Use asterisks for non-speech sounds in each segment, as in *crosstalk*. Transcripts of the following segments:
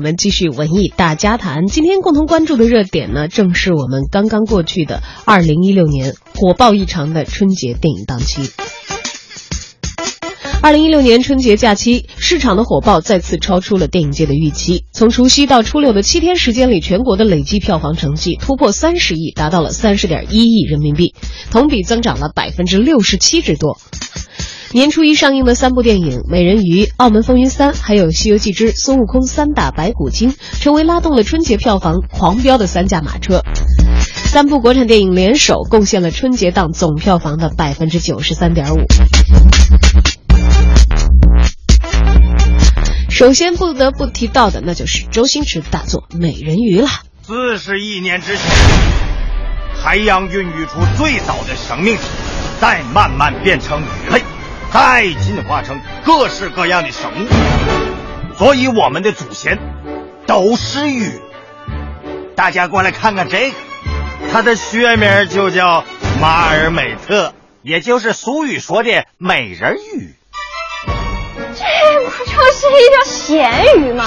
我们继续文艺大家谈，今天共同关注的热点呢，正是我们刚刚过去的二零一六年火爆异常的春节电影档期。二零一六年春节假期，市场的火爆再次超出了电影界的预期。从除夕到初六的七天时间里，全国的累计票房成绩突破三十亿，达到了三十点一亿人民币，同比增长了百分之六十七之多。年初一上映的三部电影《美人鱼》《澳门风云三》还有《西游记之孙悟空三打白骨精》，成为拉动了春节票房狂飙的三驾马车。三部国产电影联手，贡献了春节档总票房的百分之九十三点五。首先不得不提到的，那就是周星驰的大作《美人鱼》了。四十亿年之前，海洋孕育出最早的生命体，再慢慢变成鱼类。再进化成各式各样的生物，所以我们的祖先都是鱼。大家过来看看这个，它的学名就叫马尔美特，也就是俗语说的美人鱼。这不就是一条咸鱼吗？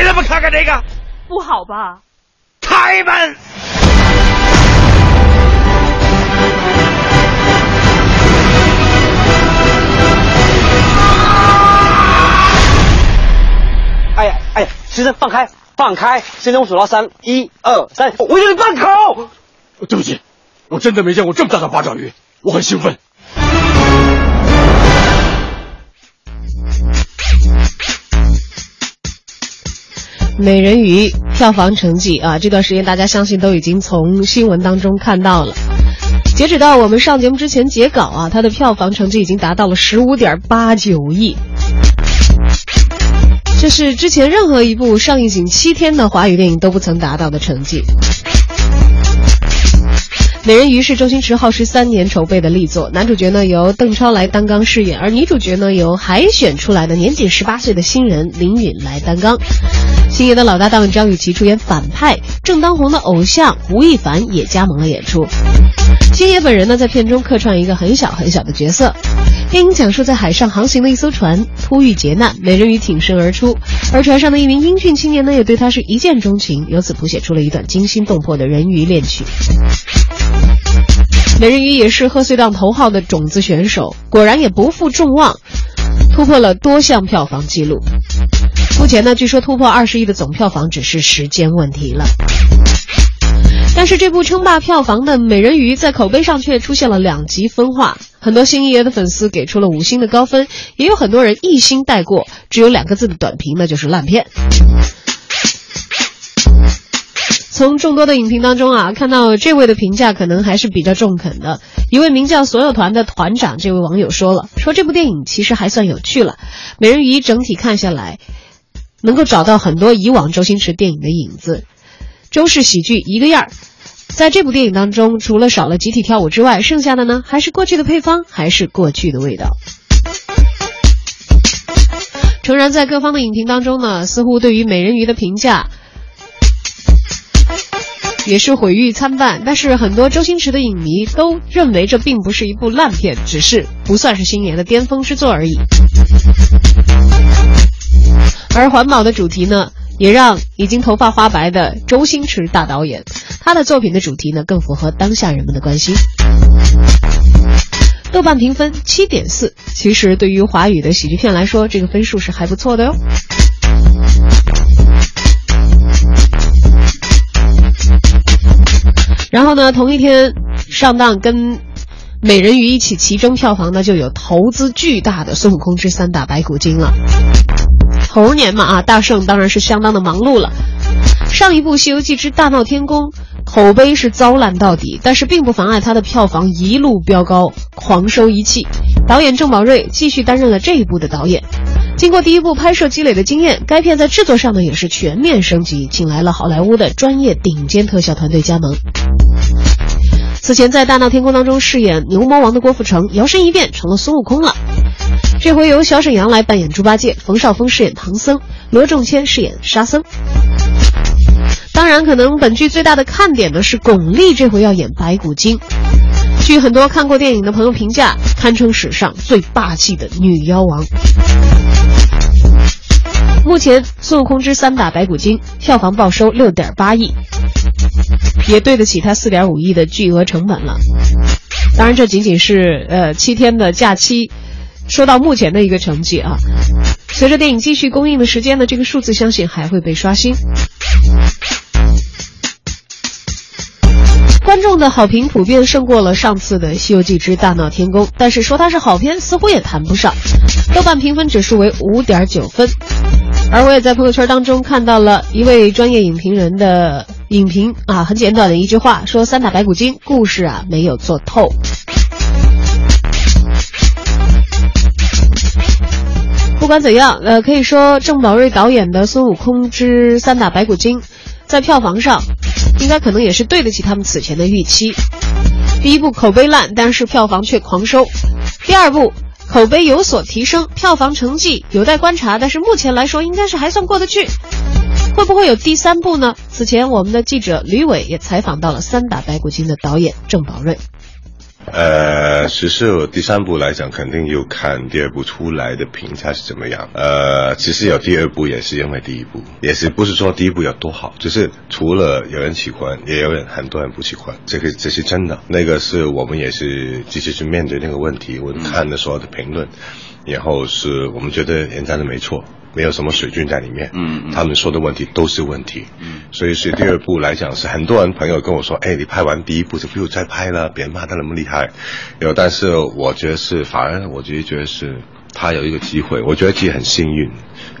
给他们看看这个，不好吧？开门！哎呀哎呀，先生放开放开！先生，我数到三，一二三，我叫你放口。对不起，我真的没见过这么大的八爪鱼，我很兴奋。美人鱼票房成绩啊，这段时间大家相信都已经从新闻当中看到了。截止到我们上节目之前截稿啊，它的票房成绩已经达到了十五点八九亿，这是之前任何一部上映仅七天的华语电影都不曾达到的成绩。美人鱼是周星驰耗时三年筹备的力作，男主角呢由邓超来担纲饰演，而女主角呢由海选出来的年仅十八岁的新人林允来担纲。星爷的老搭档张雨绮出演反派，正当红的偶像吴亦凡也加盟了演出。星爷本人呢在片中客串一个很小很小的角色。电影讲述在海上航行的一艘船突遇劫难，美人鱼挺身而出，而船上的一名英俊青年呢也对她是一见钟情，由此谱写出了一段惊心动魄的人鱼恋曲。美人鱼也是贺岁档头号的种子选手，果然也不负众望，突破了多项票房纪录。目前呢，据说突破二十亿的总票房只是时间问题了。但是这部称霸票房的《美人鱼》在口碑上却出现了两极分化，很多星爷的粉丝给出了五星的高分，也有很多人一星带过，只有两个字的短评，那就是烂片。从众多的影评当中啊，看到这位的评价可能还是比较中肯的。一位名叫“所有团”的团长，这位网友说了，说这部电影其实还算有趣了，《美人鱼》整体看下来。能够找到很多以往周星驰电影的影子，周氏喜剧一个样儿。在这部电影当中，除了少了集体跳舞之外，剩下的呢还是过去的配方，还是过去的味道。诚然，在各方的影评当中呢，似乎对于美人鱼的评价也是毁誉参半。但是很多周星驰的影迷都认为这并不是一部烂片，只是不算是星爷的巅峰之作而已。而环保的主题呢，也让已经头发花白的周星驰大导演，他的作品的主题呢，更符合当下人们的关心。豆瓣评分七点四，其实对于华语的喜剧片来说，这个分数是还不错的哟。然后呢，同一天上档跟《美人鱼》一起齐争票房呢，就有投资巨大的《孙悟空之三打白骨精》了。猴年嘛啊，大圣当然是相当的忙碌了。上一部《西游记之大闹天宫》口碑是糟烂到底，但是并不妨碍他的票房一路飙高，狂收一气。导演郑宝瑞继续担任了这一部的导演。经过第一部拍摄积累的经验，该片在制作上呢也是全面升级，请来了好莱坞的专业顶尖特效团队加盟。此前在《大闹天宫》当中饰演牛魔王的郭富城，摇身一变成了孙悟空了。这回由小沈阳来扮演猪八戒，冯绍峰饰演唐僧，罗仲谦饰演沙僧。当然。可能本剧最大的看点呢是巩俐这回要演白骨精。据很多看过电影的朋友评价，堪称史上最霸气的女妖王。目前，《孙悟空之三打白骨精》票房报收六点八亿，也对得起它四点五亿的巨额成本了。当然，这仅仅是呃七天的假期，说到目前的一个成绩啊。随着电影继续公映的时间呢，这个数字相信还会被刷新。观众的好评普遍胜过了上次的《西游记之大闹天宫》，但是说它是好片，似乎也谈不上。豆瓣评分指数为五点九分，而我也在朋友圈当中看到了一位专业影评人的影评啊，很简短的一句话，说《三打白骨精》故事啊没有做透。不管怎样，呃，可以说郑宝瑞导演的《孙悟空之三打白骨精》在票房上。应该可能也是对得起他们此前的预期。第一部口碑烂，但是票房却狂收；第二部口碑有所提升，票房成绩有待观察，但是目前来说应该是还算过得去。会不会有第三部呢？此前我们的记者吕伟也采访到了《三打白骨精》的导演郑宝瑞。呃，其实第三部来讲，肯定有看第二部出来的评价是怎么样。呃，其实有第二部也是因为第一部，也是不是说第一部有多好，就是除了有人喜欢，也有人很多人不喜欢，这个这是真的。那个是我们也是继续去面对那个问题，我看的所有的评论，然后是我们觉得人家的没错。没有什么水军在里面，嗯，他们说的问题都是问题，嗯，所以是第二部来讲是很多人朋友跟我说，哎，你拍完第一部就不用再拍了，别骂他那么厉害，有，但是我觉得是反而我自己觉得是他有一个机会，我觉得自己很幸运，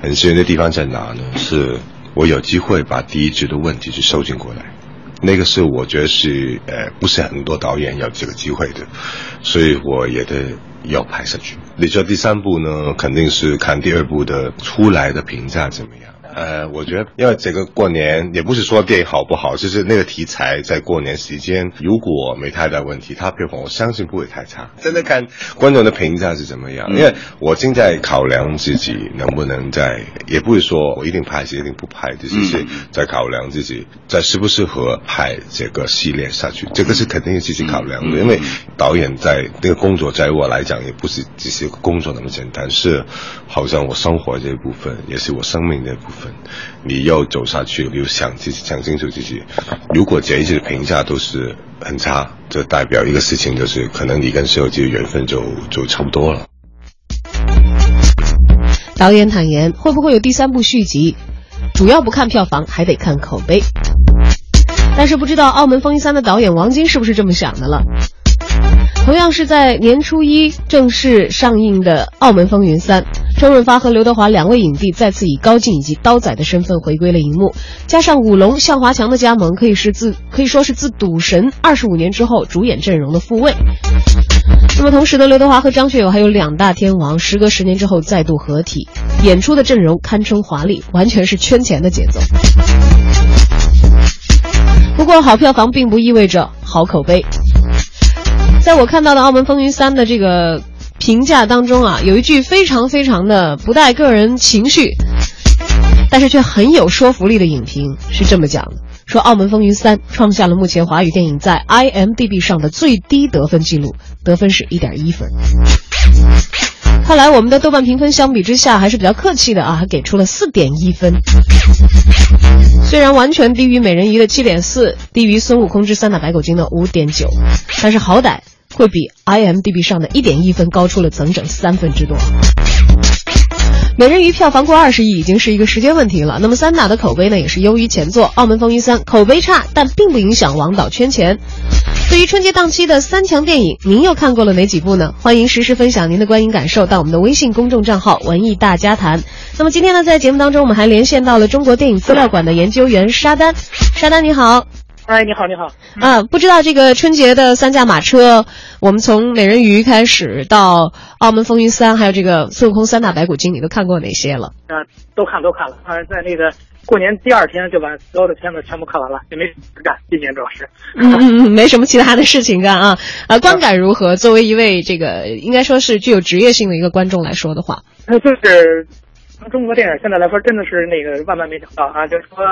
很幸运的地方在哪呢？是我有机会把第一集的问题去收进过来。那个是我觉得是呃不是很多导演有这个机会的，所以我也得要拍下去。你说第三部呢，肯定是看第二部的出来的评价怎么样。呃，我觉得，因为整个过年也不是说电影好不好，就是那个题材在过年时间，如果没太大问题，它票房我相信不会太差。真的看观众的评价是怎么样，因为我正在考量自己能不能在，也不会说我一定拍，戏一定不拍，就是在考量自己在适不适合拍这个系列下去。这个是肯定是自己考量的，因为导演在那个工作，在我来讲也不是只是工作那么简单，是好像我生活这一部分，也是我生命的一部分。你要走下去，你要想自己想清楚自己。如果这一次的评价都是很差，这代表一个事情，就是可能你跟《西游记》的缘分就就差不多了。导演坦言，会不会有第三部续集，主要不看票房，还得看口碑。但是不知道《澳门风云三》的导演王晶是不是这么想的了？同样是在年初一正式上映的《澳门风云三》，周润发和刘德华两位影帝再次以高进以及刀仔的身份回归了荧幕，加上舞龙向华强的加盟，可以是自可以说是自赌神二十五年之后主演阵容的复位。那么同时呢，刘德华和张学友还有两大天王，时隔十年之后再度合体，演出的阵容堪称华丽，完全是圈钱的节奏。不过好票房并不意味着好口碑。在我看到的《澳门风云三》的这个评价当中啊，有一句非常非常的不带个人情绪，但是却很有说服力的影评是这么讲的：说《澳门风云三》创下了目前华语电影在 IMDB 上的最低得分记录，得分是一点一分。看来我们的豆瓣评分相比之下还是比较客气的啊，给出了四点一分。虽然完全低于《美人鱼》的七点四，低于《孙悟空之三打白骨精》的五点九，但是好歹会比 IMDB 上的一点一分高出了整整三分之多。美人鱼票房过二十亿已经是一个时间问题了。那么三打的口碑呢，也是优于前作《澳门风云三》，口碑差，但并不影响王导圈钱。对于春节档期的三强电影，您又看过了哪几部呢？欢迎实时分享您的观影感受到我们的微信公众账号“文艺大家谈”。那么今天呢，在节目当中，我们还连线到了中国电影资料馆的研究员沙丹。沙丹你好。哎，你好，你好。啊，不知道这个春节的三驾马车，我们从美人鱼开始到澳门风云三，还有这个孙悟空三打白骨精，你都看过哪些了？啊，都看都看了。啊，在那个过年第二天就把所有的片子全部看完了，也没干。今年主要是，嗯嗯嗯，没什么其他的事情干啊。啊，观感如何？作为一位这个应该说是具有职业性的一个观众来说的话，那就是中国电影现在来说，真的是那个万万没想到啊！就是说，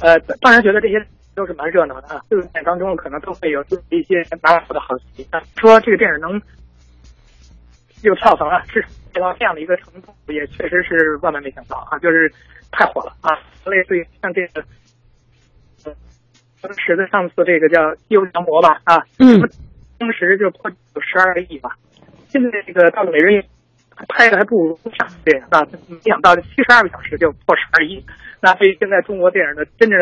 呃，当然觉得这些都是蛮热闹的啊。这个电影当中可能都会有自己一些拿手的好戏啊。说这个电影能有票房啊，是到这样的一个程度，也确实是万万没想到啊！就是太火了啊！类似于像这个，呃，当时的上次这个叫《西游降魔》吧啊，嗯，当时就破有十二个亿吧。现在这个到了美人鱼。拍的还不如上电影啊！没想到这七十二个小时就破十二亿，那对于现在中国电影的真正，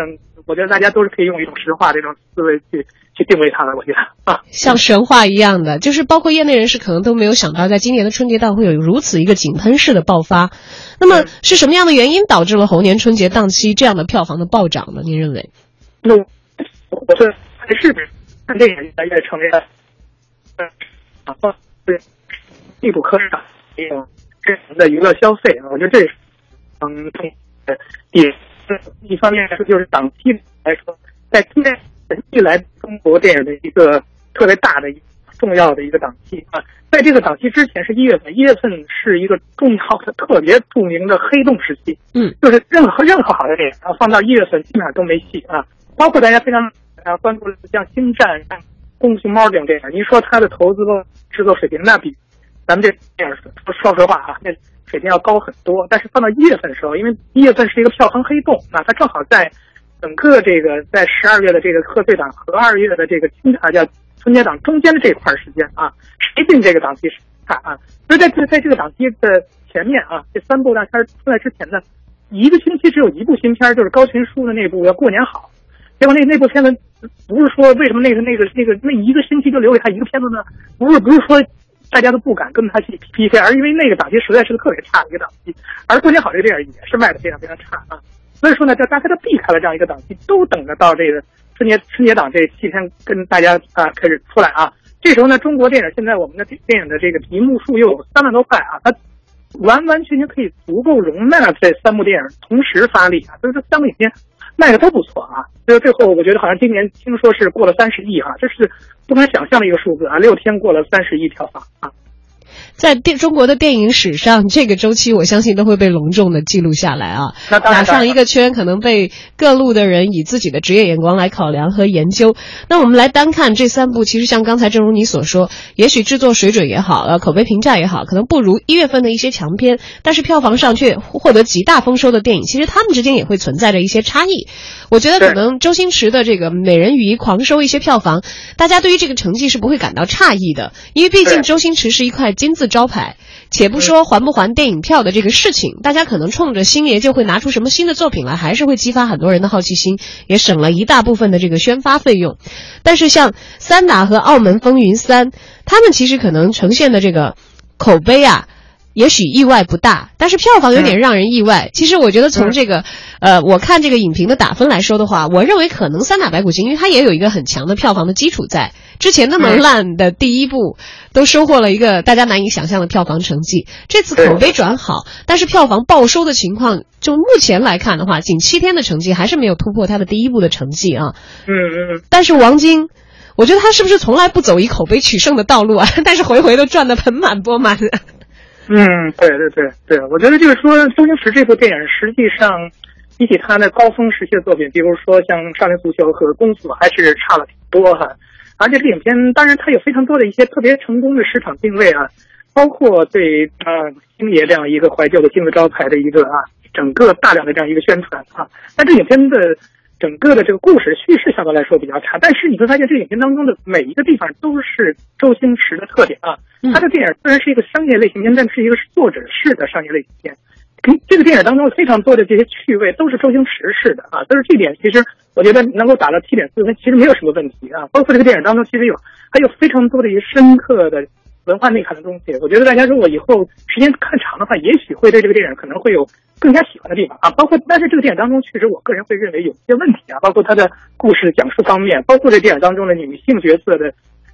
我觉得大家都是可以用一种神话这种思维去去定位它的。我觉得啊，像神话一样的，就是包括业内人士可能都没有想到，在今年的春节档会有如此一个井喷式的爆发。那么是什么样的原因导致了猴年春节档期这样的票房的暴涨呢？您认为？那我是还是看电影越来越成为了嗯啊对必不可少。这种真诚的娱乐消费啊，我觉得这是嗯，也一方面来说就是档期来说，在今年历来中国电影的一个特别大的、重要的一个档期啊。在这个档期之前是一月份，一月份是一个重要的、特别著名的黑洞时期。嗯，就是任何任何好的电影啊，放到一月份基本上都没戏啊。包括大家非常啊关注的像《星战》、像《功夫熊猫》这种电影，您说它的投资和制作水平，那比。咱们这电影说实话啊，那水平要高很多。但是放到一月份的时候，因为一月份是一个票房黑洞啊，它正好在整个这个在十二月的这个贺岁档和二月的这个春啊叫春节档中间的这块时间啊，谁进这个档期看啊。所以在在这个档期的前面啊，这三部大片出来之前呢，一个星期只有一部新片，就是高群书的那部《要过年好》。结果那那部片子不是说为什么那个那个那个那一个星期就留给他一个片子呢？不是不是说。大家都不敢跟他去 PK，而因为那个档期实在是个特别差的一个档期，而《过年好》这个电影也是卖的非常非常差啊，所以说呢，就大家都避开了这样一个档期，都等着到这个春节春节档这七天跟大家啊开始出来啊。这时候呢，中国电影现在我们的电影的这个屏幕数又有三万多块啊，它完完全全可以足够容纳这三部电影同时发力啊，所以说三部影片卖的都不错啊。所以最后我觉得好像今年听说是过了三十亿啊，这是。不敢想象的一个数字啊！六天过了三十亿票房啊！在电中国的电影史上，这个周期我相信都会被隆重的记录下来啊！打上一个圈，可能被各路的人以自己的职业眼光来考量和研究。那我们来单看这三部，其实像刚才正如你所说，也许制作水准也好，呃，口碑评价也好，可能不如一月份的一些强片，但是票房上却获得极大丰收的电影，其实他们之间也会存在着一些差异。我觉得可能周星驰的这个《美人鱼》狂收一些票房，大家对于这个成绩是不会感到诧异的，因为毕竟周星驰是一块金字。招牌，且不说还不还电影票的这个事情，大家可能冲着星爷就会拿出什么新的作品来，还是会激发很多人的好奇心，也省了一大部分的这个宣发费用。但是像《三打》和《澳门风云三》，他们其实可能呈现的这个口碑啊。也许意外不大，但是票房有点让人意外。其实我觉得从这个，呃，我看这个影评的打分来说的话，我认为可能《三打白骨精》因为它也有一个很强的票房的基础在。之前那么烂的第一部，都收获了一个大家难以想象的票房成绩。这次口碑转好，但是票房暴收的情况，就目前来看的话，仅七天的成绩还是没有突破它的第一部的成绩啊。嗯嗯。但是王晶，我觉得他是不是从来不走以口碑取胜的道路啊？*laughs* 但是回回都赚得盆满钵满。嗯，对对对对，我觉得就是说，周星驰这部电影实际上比起他的高峰时期的作品，比如说像《少林足球》和《功夫》，还是差了挺多哈。而且这影片当然它有非常多的一些特别成功的市场定位啊，包括对啊星爷这样一个怀旧的金字招牌的一个啊整个大量的这样一个宣传啊。但这影片的。整个的这个故事叙事相对来说比较差，但是你会发现这个影片当中的每一个地方都是周星驰的特点啊。他的电影虽然是一个商业类型片，但是一个作者式的商业类型片。这个电影当中非常多的这些趣味都是周星驰式的啊，但是这点其实我觉得能够打到七点四分，其实没有什么问题啊。包括这个电影当中其实有还有非常多的一些深刻的。文化内涵的东西，我觉得大家如果以后时间看长的话，也许会对这个电影可能会有更加喜欢的地方啊。包括，但是这个电影当中，确实我个人会认为有一些问题啊。包括它的故事讲述方面，包括这电影当中的女性角色的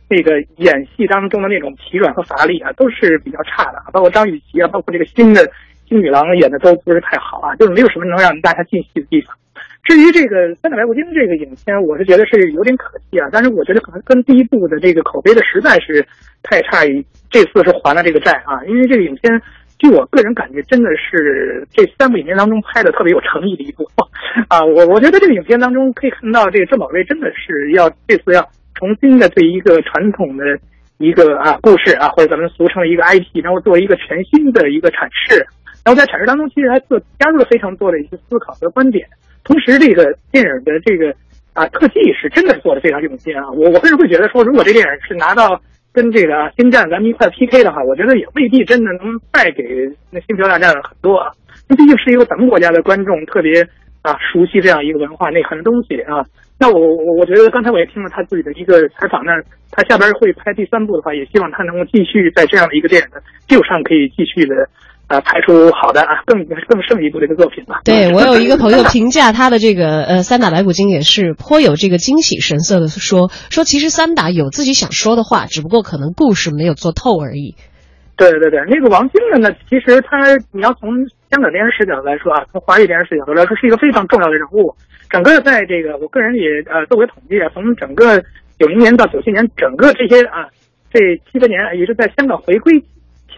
那个演戏当中的那种疲软和乏力啊，都是比较差的啊。包括张雨绮啊，包括这个新的新女郎演的都不是太好啊，就是没有什么能让大家进戏的地方。至于这个《三打白骨精》这个影片，我是觉得是有点可惜啊。但是我觉得可能跟第一部的这个口碑的实在是太差异，这次是还了这个债啊。因为这个影片据我个人感觉，真的是这三部影片当中拍的特别有诚意的一部 *laughs* 啊！我我觉得这个影片当中可以看到，这个郑宝瑞真的是要这次要重新的对一个传统的一个啊故事啊，或者咱们俗称的一个 IP，然后做一个全新的一个阐释。然后在阐释当中，其实还做加入了非常多的一些思考和观点。同时，这个电影的这个啊特技是真的做的非常用心啊！我我个人会觉得说，如果这电影是拿到。跟这个《星战》咱们一块 PK 的话，我觉得也未必真的能败给那《星球大战》很多啊。那毕竟是一个咱们国家的观众特别啊熟悉这样一个文化内涵的东西啊。那我我我觉得刚才我也听了他自己的一个采访，那他下边会拍第三部的话，也希望他能够继续在这样的一个电影的基础上可以继续的。啊，拍出好的啊，更更胜一步的一个作品吧。对 *laughs* 我有一个朋友评价他的这个呃《三打白骨精》也是颇有这个惊喜神色的说说，其实三打有自己想说的话，只不过可能故事没有做透而已。对对对，那个王晶的呢，其实他你要从香港电视视角来说啊，从华语电视视角来说，是一个非常重要的人物。整个在这个我个人也呃作为统计啊，从整个九零年到九七年，整个这些啊这七八年也是在香港回归。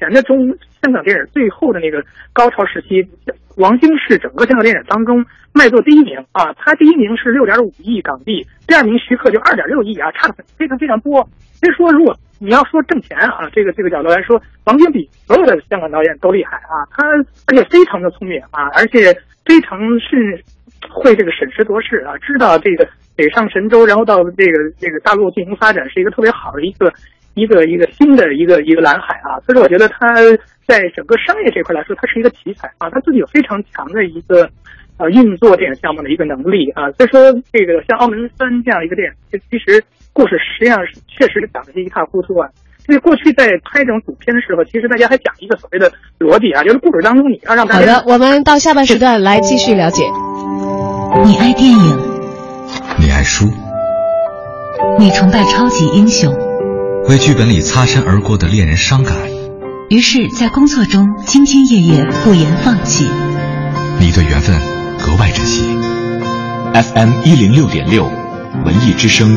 前的中香港电影最后的那个高潮时期，王晶是整个香港电影当中卖座第一名啊，他第一名是六点五亿港币，第二名徐克就二点六亿啊，差的非常非常多。所以说，如果你要说挣钱啊，这个这个角度来说，王晶比所有的香港导演都厉害啊，他而且非常的聪明啊，而且非常是会这个审时度势啊，知道这个北上神州，然后到这个这个大陆进行发展是一个特别好的一个。一个一个新的一个一个蓝海啊，所以说我觉得他在整个商业这块来说，他是一个奇才啊，他自己有非常强的一个呃运作电影项目的一个能力啊。所以说这个像《澳门三》这样一个电影，其实故事实际上是确实是讲的是一塌糊涂啊。所以过去在拍这种主片的时候，其实大家还讲一个所谓的逻辑啊，就是故事当中你要让大家好的，我们到下半时段来继续了解。你爱电影，你爱书，你崇拜超级英雄。为剧本里擦身而过的恋人伤感，于是，在工作中兢兢业业，不言放弃。你对缘分格外珍惜。FM 一零六点六，文艺之声，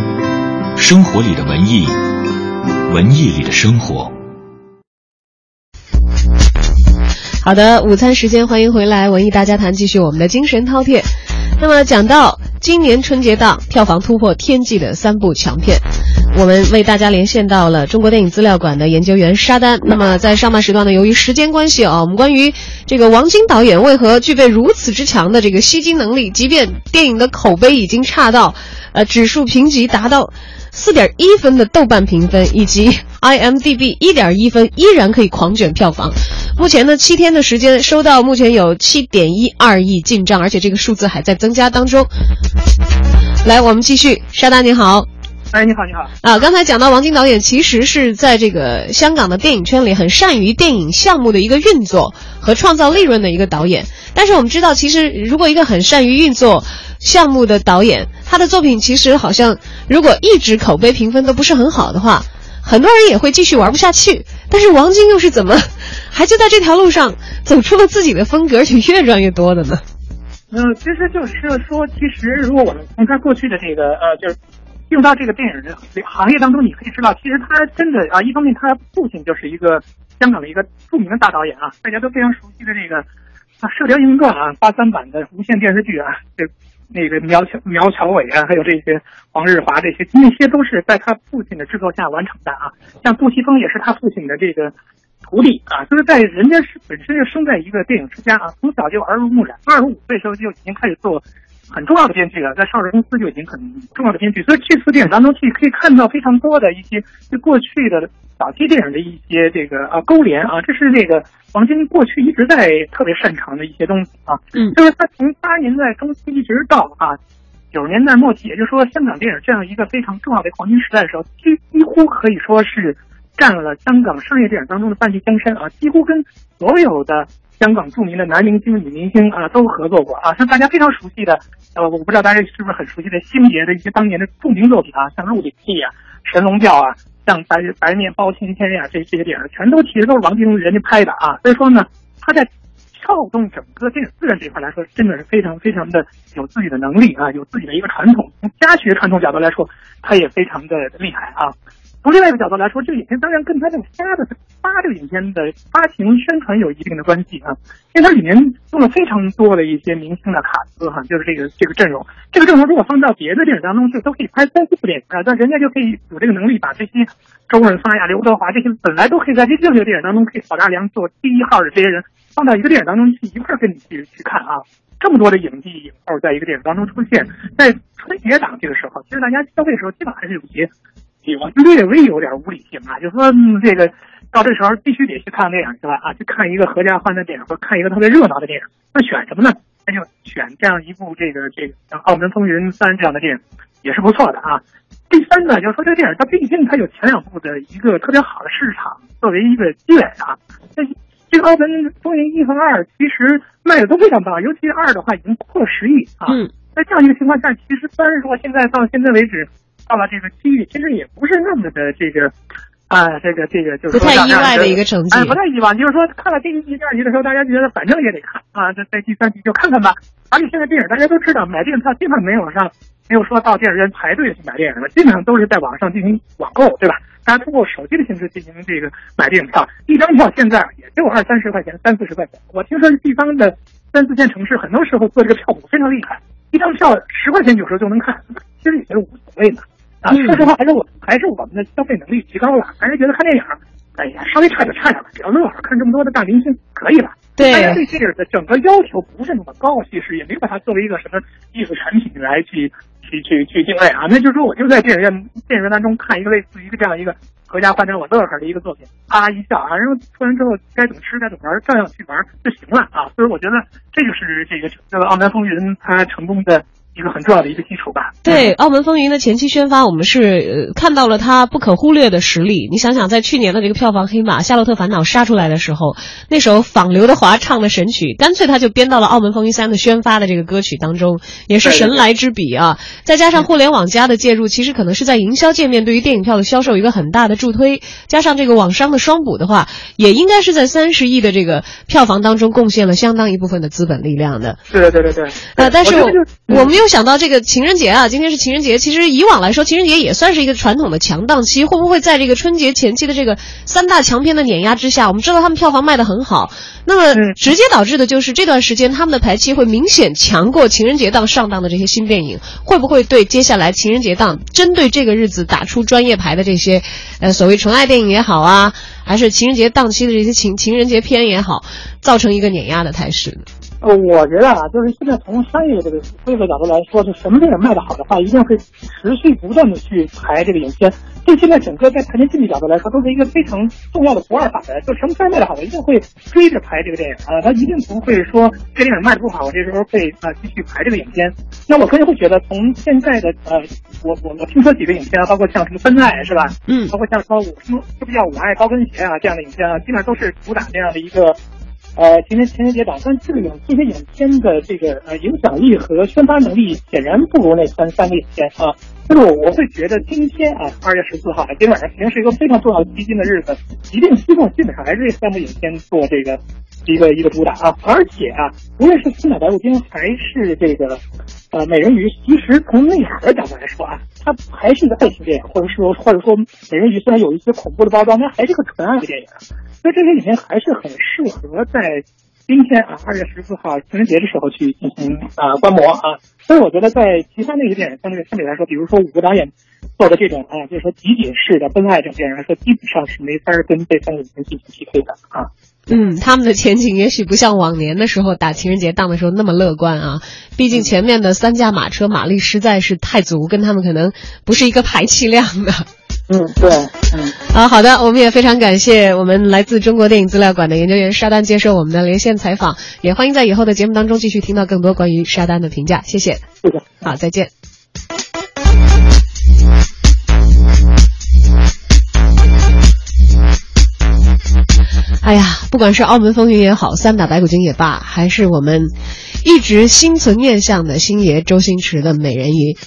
生活里的文艺，文艺里的生活。好的，午餐时间，欢迎回来，文艺大家谈，继续我们的精神饕餮。那么，讲到今年春节档票房突破天际的三部强片。我们为大家连线到了中国电影资料馆的研究员沙丹。那么在上半时段呢，由于时间关系啊，我们关于这个王晶导演为何具备如此之强的这个吸金能力，即便电影的口碑已经差到，呃，指数评级达到四点一分的豆瓣评分，以及 IMDB 一点一分，依然可以狂卷票房。目前呢，七天的时间收到目前有七点一二亿进账，而且这个数字还在增加当中。来，我们继续，沙丹您好。哎，你好，你好啊！刚才讲到王晶导演，其实是在这个香港的电影圈里很善于电影项目的一个运作和创造利润的一个导演。但是我们知道，其实如果一个很善于运作项目的导演，他的作品其实好像如果一直口碑评分都不是很好的话，很多人也会继续玩不下去。但是王晶又是怎么还就在这条路上走出了自己的风格，而且越赚越多的呢？嗯，其实就是说，其实如果我们从他过去的这个呃，就是。进入到这个电影的行业当中，你可以知道，其实他真的啊，一方面他父亲就是一个香港的一个著名的大导演啊，大家都非常熟悉的这个啊《射雕英雄传》啊，八三版的无线电视剧啊，这那个苗侨苗侨伟啊，还有这些黄日华这些，那些都是在他父亲的制作下完成的啊。像杜琪峰也是他父亲的这个徒弟啊，就是在人家是本身就生在一个电影之家啊，从小就耳濡目染，二十五岁时候就已经开始做。很重要的编剧了，在上市公司就已经很重要的编剧，所以这次电影当中去可以看到非常多的一些对过去的早期电影的一些这个啊勾连啊，这是这个王晶过去一直在特别擅长的一些东西啊。嗯，就是他从八十年代中期一直到啊九十年代末期，也就是说香港电影这样一个非常重要的黄金时代的时候，几几乎可以说是占了香港商业电影当中的半壁江山啊，几乎跟所有的。香港著名的男明星、女明星啊，都合作过啊。像大家非常熟悉的，呃，我不知道大家是不是很熟悉的星爷的一些当年的著名作品啊，像《鹿鼎记》啊、《神龙教》啊，像《白白面包青天》呀，这这些电影全都其实都是王晶人家拍的啊。所以说呢，他在撬动整个电影资源这一块来说，真的是非常非常的有自己的能力啊，有自己的一个传统。从家学传统角度来说，他也非常的厉害啊。从另外一个角度来说，这个影片当然跟他这个发的发这个影片的发行宣传有一定的关系啊，因为它里面用了非常多的一些明星的卡司哈，就是这个这个阵容，这个阵容如果放到别的电影当中，就都可以拍三四部电影啊，但人家就可以有这个能力把这些周润发呀、刘德华这些本来都可以在这任何电影当中可以扫大梁做第一号的这些人，放到一个电影当中去一块跟你去去看啊。这么多的影帝影后在一个电影当中出现，在春节档这个时候，其实大家消费的时候基本还是有些。我略微有点无理性啊，就说、嗯、这个到这时候必须得去看电影去了？啊，去看一个合家欢的电影，或看一个特别热闹的电影，那选什么呢？那就选这样一部这个这个像《澳门风云三》这样的电影，也是不错的啊。第三呢，就是说这个电影它毕竟它有前两部的一个特别好的市场作为一个积累啊。那这个《澳门风云一》和二其实卖的都非常棒，尤其二的话已经破了十亿啊。嗯。在这样一个情况下，其实三如果现在到现在为止。到了这个机遇，其实也不是那么的这个，啊，这个这个就是不太意外的一个成绩，哎，不太意外。就是说，看了第一集、第二集的时候，大家觉得反正也得看啊，在在第三集就看看吧。而且现在电影大家都知道，买电影票基本没有上，没有说到电影院排队去买电影了，基本上都是在网上进行网购，对吧？大家通过手机的形式进行这个买电影票，一张票现在也就二三十块钱、三四十块钱。我听说地方的三四线城市，很多时候做这个票补非常厉害，一张票十块钱有时候就能看，其实也是无所谓的。啊，说实话，还是我还是我们的消费能力提高了，还是觉得看电影，哎呀，稍微差点差点了，只要乐呵，看这么多的大明星可以了。对，大家对电影的整个要求不是那么高，其实也没把它作为一个什么艺术产品来去去去去定位啊。那就是说，我就在电影院电影院当中看一个类似于一个这样一个合家欢让我乐呵的一个作品，啊一笑啊，然后出完之后该怎么吃该怎么玩，照样去玩就行了啊。所以我觉得这就是这个这个《澳门风云》它成功的。一个很重要的一个基础吧。对，《澳门风云》的前期宣发，我们是、呃、看到了它不可忽略的实力。你想想，在去年的这个票房黑马《夏洛特烦恼》杀出来的时候，那首仿刘德华唱的神曲，干脆他就编到了《澳门风云三》的宣发的这个歌曲当中，也是神来之笔啊！再加上互联网加的介入，其实可能是在营销界面对于电影票的销售有一个很大的助推。加上这个网商的双补的话，也应该是在三十亿的这个票房当中贡献了相当一部分的资本力量的。对对对对。呃，但是我嗯我们又想到这个情人节啊，今天是情人节。其实以往来说，情人节也算是一个传统的强档期。会不会在这个春节前期的这个三大强片的碾压之下，我们知道他们票房卖得很好，那么直接导致的就是这段时间他们的排期会明显强过情人节档上档的这些新电影。会不会对接下来情人节档针对这个日子打出专业牌的这些，呃，所谓纯爱电影也好啊，还是情人节档期的这些情情人节片也好，造成一个碾压的态势？呃，我觉得啊，就是现在从商业这个规则角度来说，就什么电影卖得好的话，一定会持续不断的去排这个影片。这现在整个在排片经济角度来说，都是一个非常重要的不二法则。就什么片卖得好的，一定会追着排这个电影啊，他一定不会说这电影卖得不好，我这时候会啊继续排这个影片。那我个人会觉得，从现在的呃，我我我听说几个影片啊，包括像什么《分爱》是吧？嗯，包括像说我什么是不是叫《我爱高跟鞋》啊这样的影片啊，基本上都是主打这样的一个。呃，情人情人节档，但这个影这些影片的这个呃影响力和宣发能力显然不如那三三个影片啊。但是我我会觉得今天啊，二月十四号啊，今天晚上肯定是一个非常重要的基金的日子，一定希望基本上还是这三部影片做这个一个一个主打啊。而且啊，无论是《青岛白骨精》还是这个呃美人鱼，其实从内核角度来说啊，它还是一个爱情电影，或者说或者说美人鱼虽然有一些恐怖的包装，但还是个纯爱的电影。所以这些影片还是很适合在今天啊，二月十四号情人节的时候去进行啊观摩啊。所以我觉得在其他那些电影相对相对来说，比如说五个导演做的这种啊，就是说集锦式的奔爱这种电影来说，基本上是没法跟这三个影片进行 PK 的啊。嗯，他们的前景也许不像往年的时候打情人节档的时候那么乐观啊。毕竟前面的三驾马车马力实在是太足，跟他们可能不是一个排气量的。嗯，对，嗯，啊，好的，我们也非常感谢我们来自中国电影资料馆的研究员沙丹接受我们的连线采访，也欢迎在以后的节目当中继续听到更多关于沙丹的评价，谢谢，谢谢，好，再见。哎呀，不管是澳门风云也好，三打白骨精也罢，还是我们一直心存念想的星爷周星驰的美人鱼，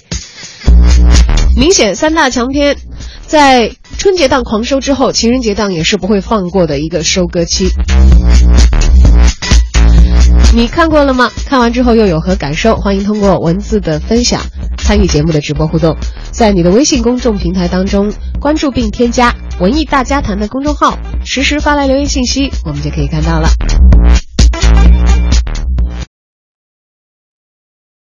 明显三大强片在春节档狂收之后，情人节档也是不会放过的一个收割期。你看过了吗？看完之后又有何感受？欢迎通过文字的分享参与节目的直播互动，在你的微信公众平台当中关注并添加“文艺大家谈”的公众号，实时发来留言信息，我们就可以看到了。